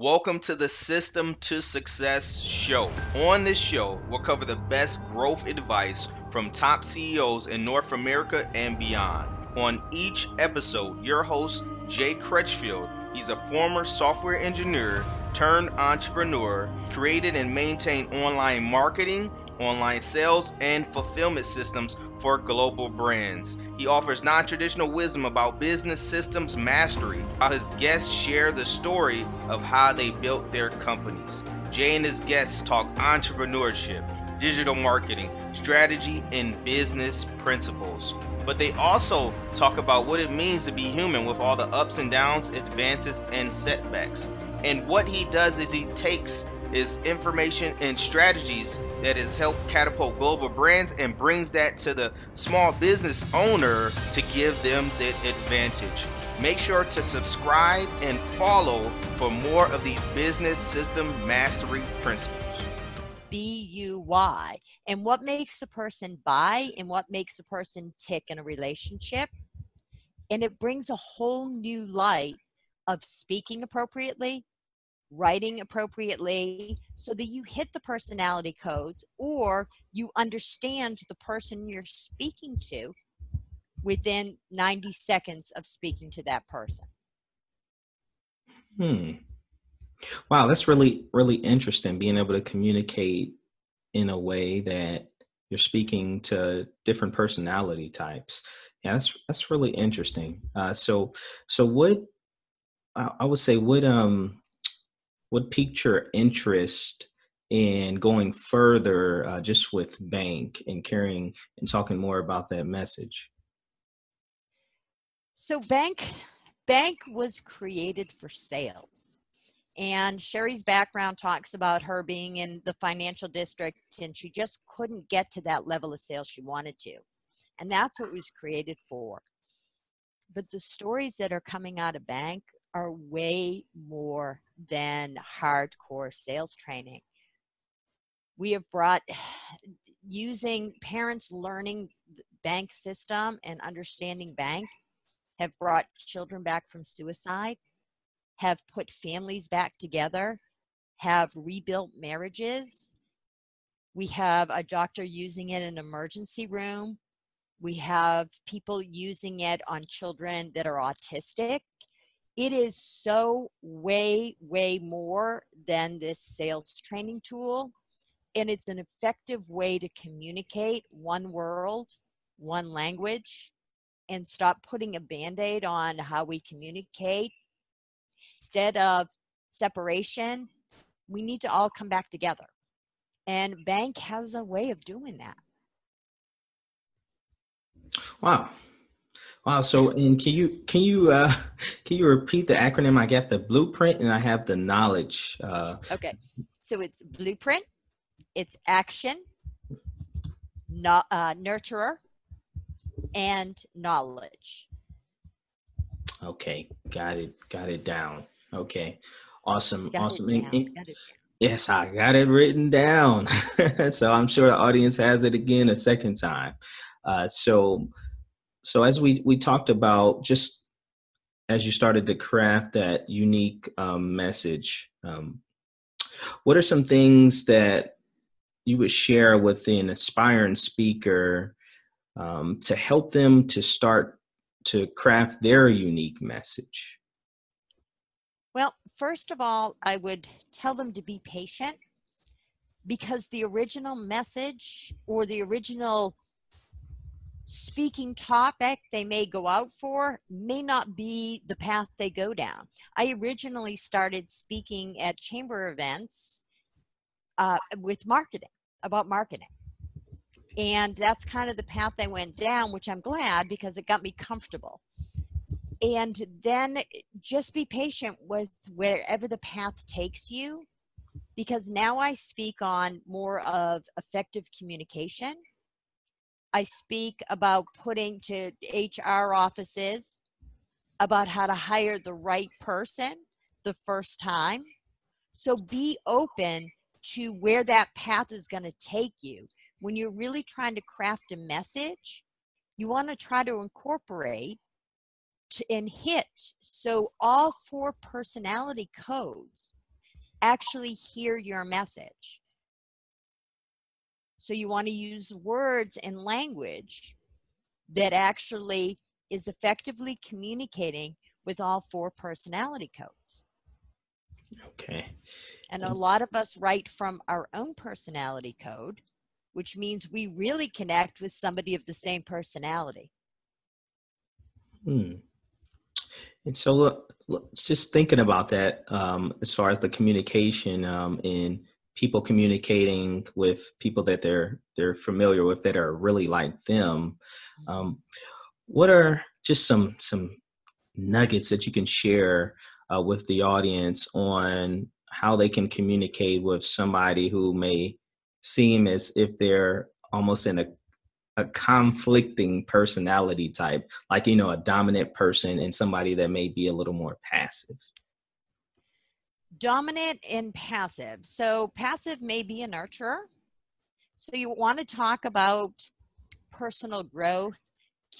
Welcome to the System to Success show. On this show, we'll cover the best growth advice from top CEOs in North America and beyond. On each episode, your host, Jay Crutchfield, he's a former software engineer turned entrepreneur, created and maintained online marketing, online sales, and fulfillment systems for global brands. He offers non traditional wisdom about business systems mastery, while his guests share the story of how they built their companies. Jay and his guests talk entrepreneurship, digital marketing, strategy, and business principles. But they also talk about what it means to be human with all the ups and downs, advances, and setbacks. And what he does is he takes is information and strategies that has helped catapult global brands and brings that to the small business owner to give them that advantage. Make sure to subscribe and follow for more of these business system mastery principles. B U Y. And what makes a person buy and what makes a person tick in a relationship? And it brings a whole new light of speaking appropriately, writing appropriately so that you hit the personality codes or you understand the person you're speaking to within 90 seconds of speaking to that person. Hmm. Wow, that's really, really interesting being able to communicate in a way that you're speaking to different personality types. Yeah, that's that's really interesting. Uh, so, so what I would say, what um, what piqued your interest in going further uh, just with bank and carrying and talking more about that message? So bank bank was created for sales. And Cheri's background talks about her being in the financial district and she just couldn't get to that level of sales she wanted to. And that's what was created for. But the stories that are coming out of bank are way more than hardcore sales training. We have brought using parents learning bank system and understanding bank have brought children back from suicide, have put families back together, have rebuilt marriages. We have a doctor using it in an emergency room. We have people using it on children that are autistic it is so way, way more than this sales training tool. And it's an effective way to communicate one world, one language, and stop putting a band aid on how we communicate. Instead of separation, we need to all come back together. And Bank has a way of doing that. Wow. Wow. So, and can you can you uh, can you repeat the acronym? I got the blueprint, and I have the knowledge. Uh, okay. So it's blueprint. It's action. Not uh, nurturer, and knowledge. Okay, got it. Got it down. Okay, awesome. Got awesome. Yes, I got it written down. so I'm sure the audience has it again a second time. Uh, so so as we we talked about just as you started to craft that unique um, message um, what are some things that you would share with an aspiring speaker um, to help them to start to craft their unique message? Well first of all i would tell them to be patient because the original message or the original speaking topic they may go out for may not be the path they go down. I originally started speaking at chamber events uh, with marketing, about marketing. And that's kind of the path I went down, which I'm glad because it got me comfortable. And then just be patient with wherever the path takes you because now I speak on more of effective communication I speak about putting to HR offices about how to hire the right person the first time. So be open to where that path is going to take you. When you're really trying to craft a message, you want to try to incorporate and hit so all four personality codes actually hear your message. So you want to use words and language that actually is effectively communicating with all four personality codes. Okay. And a lot of us write from our own personality code, which means we really connect with somebody of the same personality. Hmm. And so, look, just thinking about that, um, as far as the communication um, and people communicating with people that they're they're familiar with that are really like them. Um, what are just some some nuggets that you can share uh, with the audience on how they can communicate with somebody who may seem as if they're almost in a a conflicting personality type, like you know, a dominant person and somebody that may be a little more passive. Dominant and passive. So passive may be a nurturer. So you want to talk about personal growth,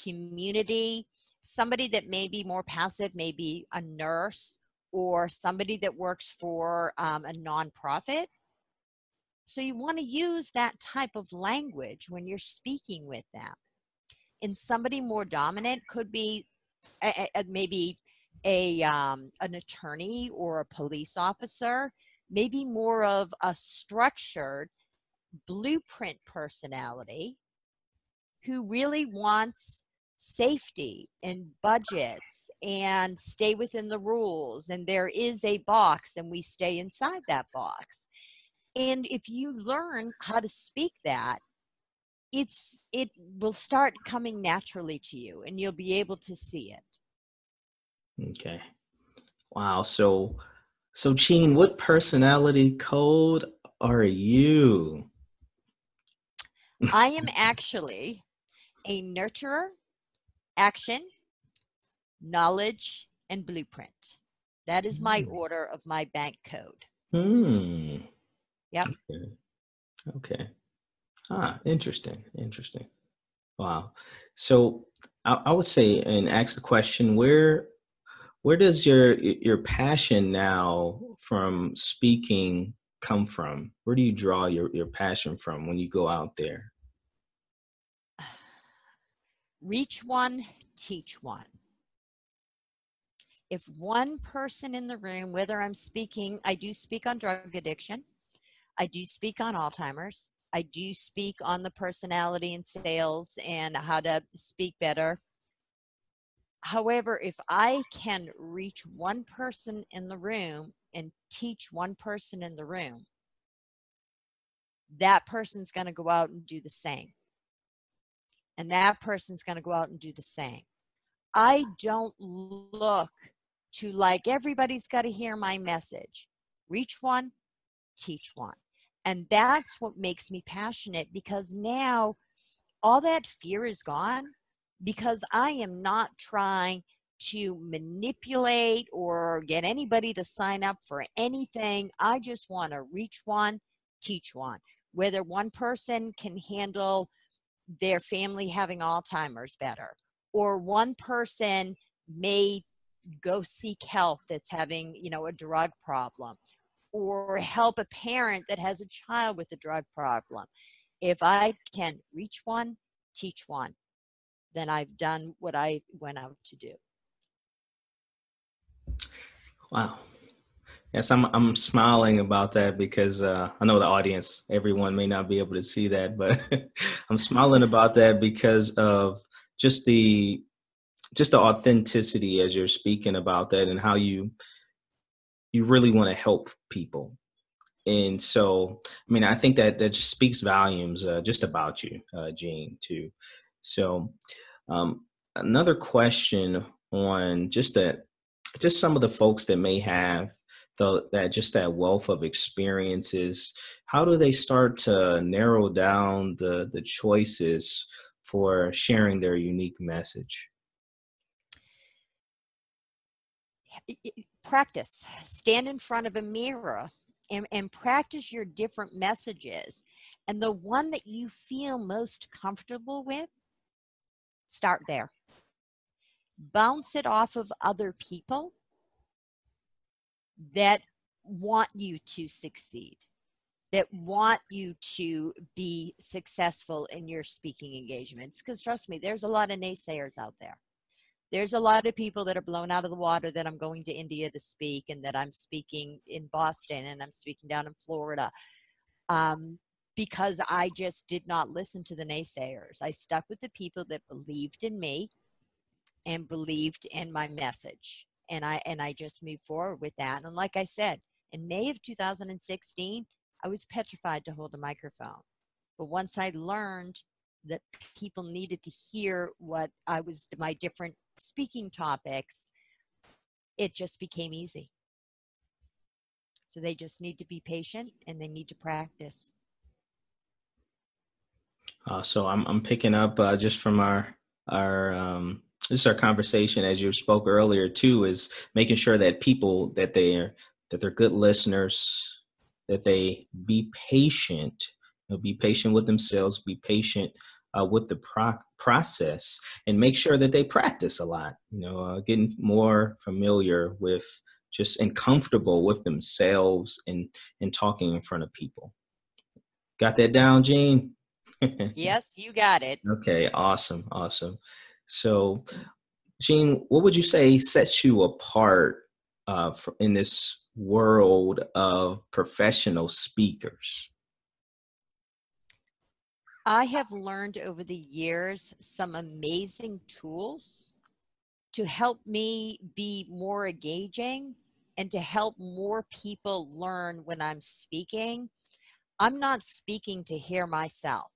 community, somebody that may be more passive, maybe a nurse or somebody that works for um, a nonprofit. So you want to use that type of language when you're speaking with them. And somebody more dominant could be a, a, maybe a um, an attorney or a police officer, maybe more of a structured blueprint personality who really wants safety and budgets and stay within the rules and there is a box and we stay inside that box. And if you learn how to speak that it's it will start coming naturally to you and you'll be able to see it okay wow so so Jean, what personality code are you i am actually a nurturer action, knowledge, and blueprint. That is my mm. order of my bank code. Hmm. Yep. Okay. okay. Ah, interesting. Interesting. Wow. So I, I would say and ask the question where where does your your passion now from speaking come from? Where do you draw your, your passion from when you go out there? reach one, teach one. If one person in the room, whether I'm speaking, I do speak on drug addiction, I do speak on Alzheimer's, I do speak on the personality and sales and how to speak better. However, if I can reach one person in the room and teach one person in the room, that person's going to go out and do the same and that person's going to go out and do the same. I don't look to like everybody's got to hear my message. Reach one, teach one. And that's what makes me passionate because now all that fear is gone because I am not trying to manipulate or get anybody to sign up for anything. I just want to reach one, teach one. Whether one person can handle their family having Alzheimer's better, or one person may go seek help that's having, you know, a drug problem, or help a parent that has a child with a drug problem. If I can reach one, teach one, then I've done what I went out to do. Wow. Yes, I'm I'm smiling about that because uh, I know the audience, everyone may not be able to see that, but I'm smiling about that because of just the just the authenticity as you're speaking about that and how you you really want to help people. And so, I mean, I think that that just speaks volumes uh, just about you, uh, Jean, too. So, um, another question on just that, just some of the folks that may have the, that just that wealth of experiences how do they start to narrow down the the choices for sharing their unique message? Practice. Stand in front of a mirror and, and practice your different messages. And the one that you feel most comfortable with start there. Bounce it off of other people that want you to succeed that want you to be successful in your speaking engagements. Because trust me there's a lot of naysayers out there. There's a lot of people that are blown out of the water that i'm going to india to speak and that i'm speaking in boston and i'm speaking down in florida. Um, because i just did not listen to the naysayers. I stuck with the people that believed in me and believed in my message. And i and i just moved forward with that. And like i said in may of 2016 i was petrified to hold a microphone. But once i learned that people needed to hear what i was my different speaking topics it just became easy. So they just need to be patient and they need to practice uh, so I'm, I'm picking up uh, just from our our um, this is our conversation as you spoke earlier too is making sure that people that they're that they're good listeners that they be patient you know, be patient with themselves be patient uh, with the pro- process and make sure that they practice a lot you know uh, getting more familiar with just and comfortable with themselves and and talking in front of people. Got that down Jean yes you got it okay awesome awesome so, Jean, what would you say sets you apart uh, in this world of professional speakers? I have learned over the years some amazing tools to help me be more engaging and to help more people learn when I'm speaking. I'm not speaking to hear myself.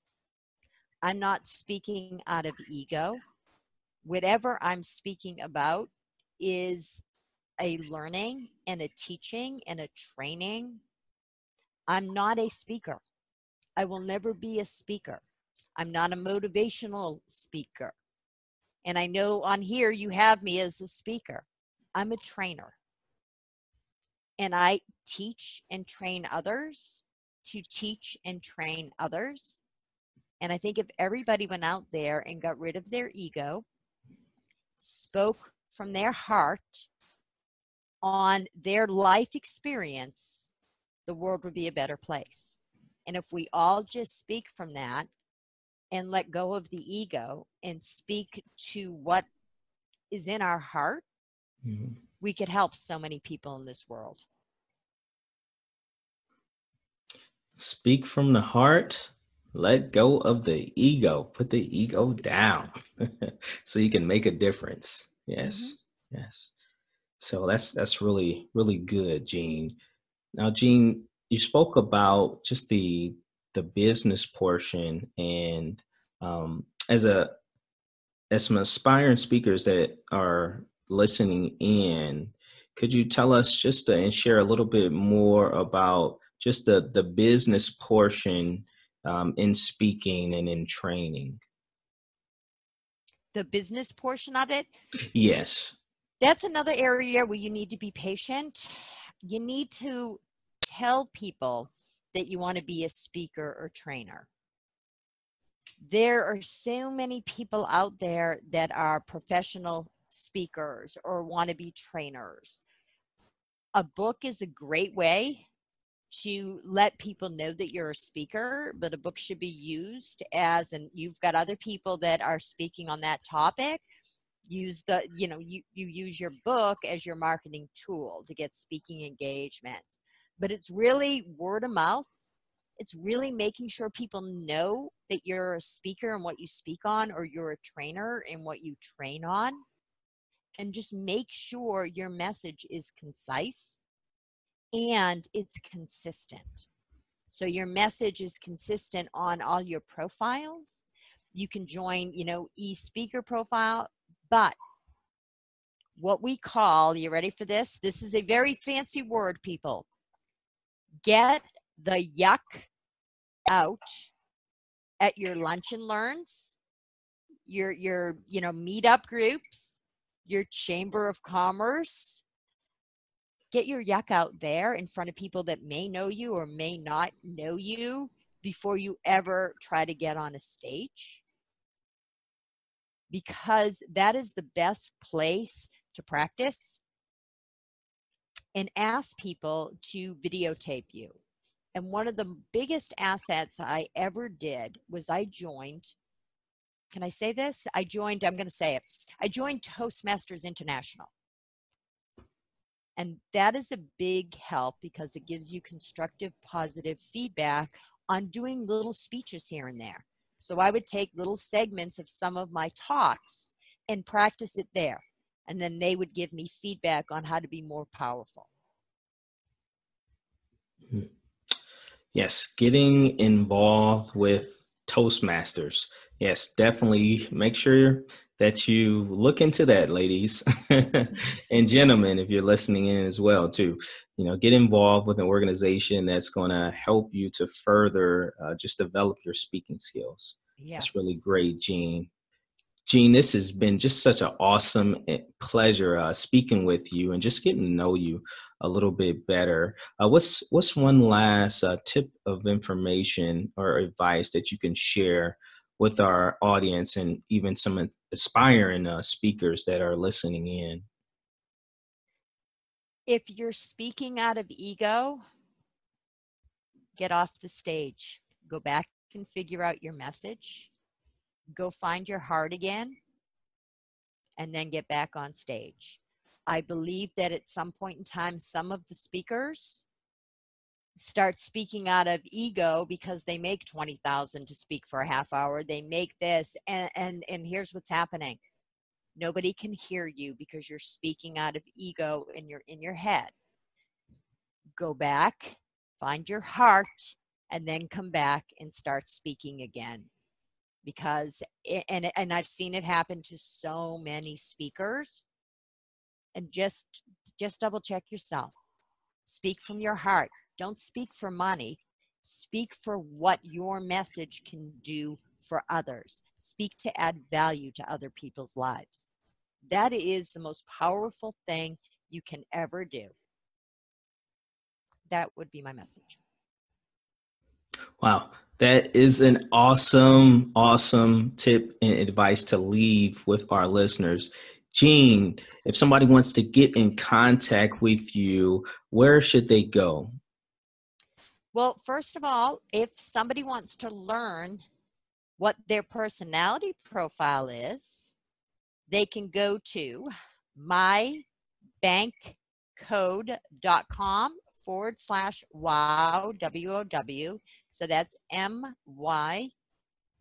I'm not speaking out of ego whatever I'm speaking about is a learning and a teaching and a training. I'm not a speaker. I will never be a speaker. I'm not a motivational speaker. And I know on here you have me as a speaker. I'm a trainer. And I teach and train others to teach and train others. And I think if everybody went out there and got rid of their ego spoke from their heart on their life experience, the world would be a better place. And if we all just speak from that and let go of the ego and speak to what is in our heart, mm-hmm. we could help so many people in this world. Speak from the heart let go of the ego. Put the ego down so you can make a difference. Yes mm-hmm. yes. So that's that's really really good Jean now Jean you spoke about just the the business portion and um, as a as some aspiring speakers that are listening in could you tell us just to, and share a little bit more about just the the business portion um, in speaking and in training? The business portion of it? Yes. That's another area where you need to be patient. You need to tell people that you want to be a speaker or trainer. There are so many people out there that are professional speakers or want to be trainers. A book is a great way to let people know that you're a speaker, but a book should be used as, and you've got other people that are speaking on that topic. Use the, you know, you, you use your book as your marketing tool to get speaking engagements. But it's really word of mouth. It's really making sure people know that you're a speaker and what you speak on, or you're a trainer and what you train on. And just make sure your message is concise and it's consistent. So your message is consistent on all your profiles. You can join, you know, e-speaker profile, but what we call, you ready for this? This is a very fancy word, people. Get the yuck out at your lunch and learns, your your you know meetup groups, your chamber of commerce, get your yuck out there in front of people that may know you or may not know you before you ever try to get on a stage because that is the best place to practice and ask people to videotape you. And one of the biggest assets I ever did was I joined. Can I say this? I joined, I'm going to say it. I joined Toastmasters International. And that is a big help because it gives you constructive, positive feedback on doing little speeches here and there. So I would take little segments of some of my talks and practice it there. And then they would give me feedback on how to be more powerful. Yes, getting involved with Toastmasters. Yes, definitely make sure that you look into that, ladies and gentlemen, if you're listening in as well, too. You know, get involved with an organization that's going to help you to further uh, just develop your speaking skills. Yes. That's really great, Jean. Jean, this has been just such an awesome eh, pleasure uh, speaking with you and just getting to know you a little bit better. Uh, what's what's one last uh, tip of information or advice that you can share with our audience and even some aspiring uh, speakers that are listening in? If you're speaking out of ego, get off the stage. Go back and figure out your message. Go find your heart again and then get back on stage. I believe that at some point in time, some of the speakers start speaking out of ego because they make 20,000 to speak for a half hour. They make this and, and, and here's what's happening. Nobody can hear you because you're speaking out of ego and you're in your head. Go back, find your heart, and then come back and start speaking again. Because, it, and, and I've seen it happen to so many speakers and just, just double check yourself. Speak from your heart don't speak for money. Speak for what your message can do for others. Speak to add value to other people's lives. That is the most powerful thing you can ever do. That would be my message. Wow. That is an awesome, awesome tip and advice to leave with our listeners. Jean, if somebody wants to get in contact with you, where should they go? Well, first of all, if somebody wants to learn what their personality profile is, they can go to mybankcode.com forward slash wow, W O W. So that's M Y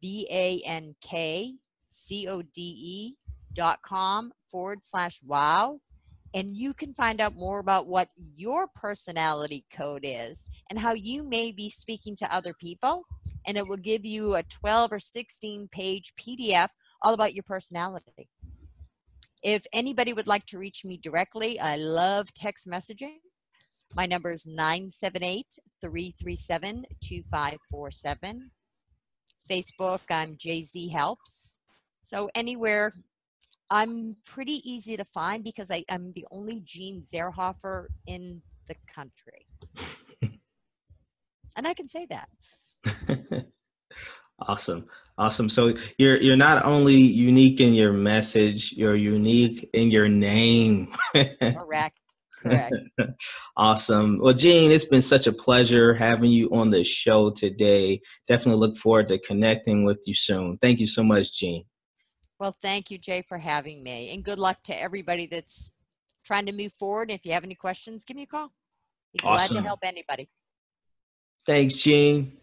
B A N K C O D E dot com forward slash wow and you can find out more about what your personality code is and how you may be speaking to other people. And it will give you a 12 or 16 page PDF all about your personality. If anybody would like to reach me directly, I love text messaging. My number is 978 337 2547. Facebook, I'm Jay Z Helps. So anywhere I'm pretty easy to find because I, am the only Gene Zerhofer in the country. and I can say that. awesome. Awesome. So you're you're not only unique in your message, you're unique in your name. Correct. Correct. awesome. Well, Gene, it's been such a pleasure having you on the show today. Definitely look forward to connecting with you soon. Thank you so much, Jean. Well, thank you, Jay, for having me. And good luck to everybody that's trying to move forward. If you have any questions, give me a call. Be glad to help anybody. Thanks, Jean.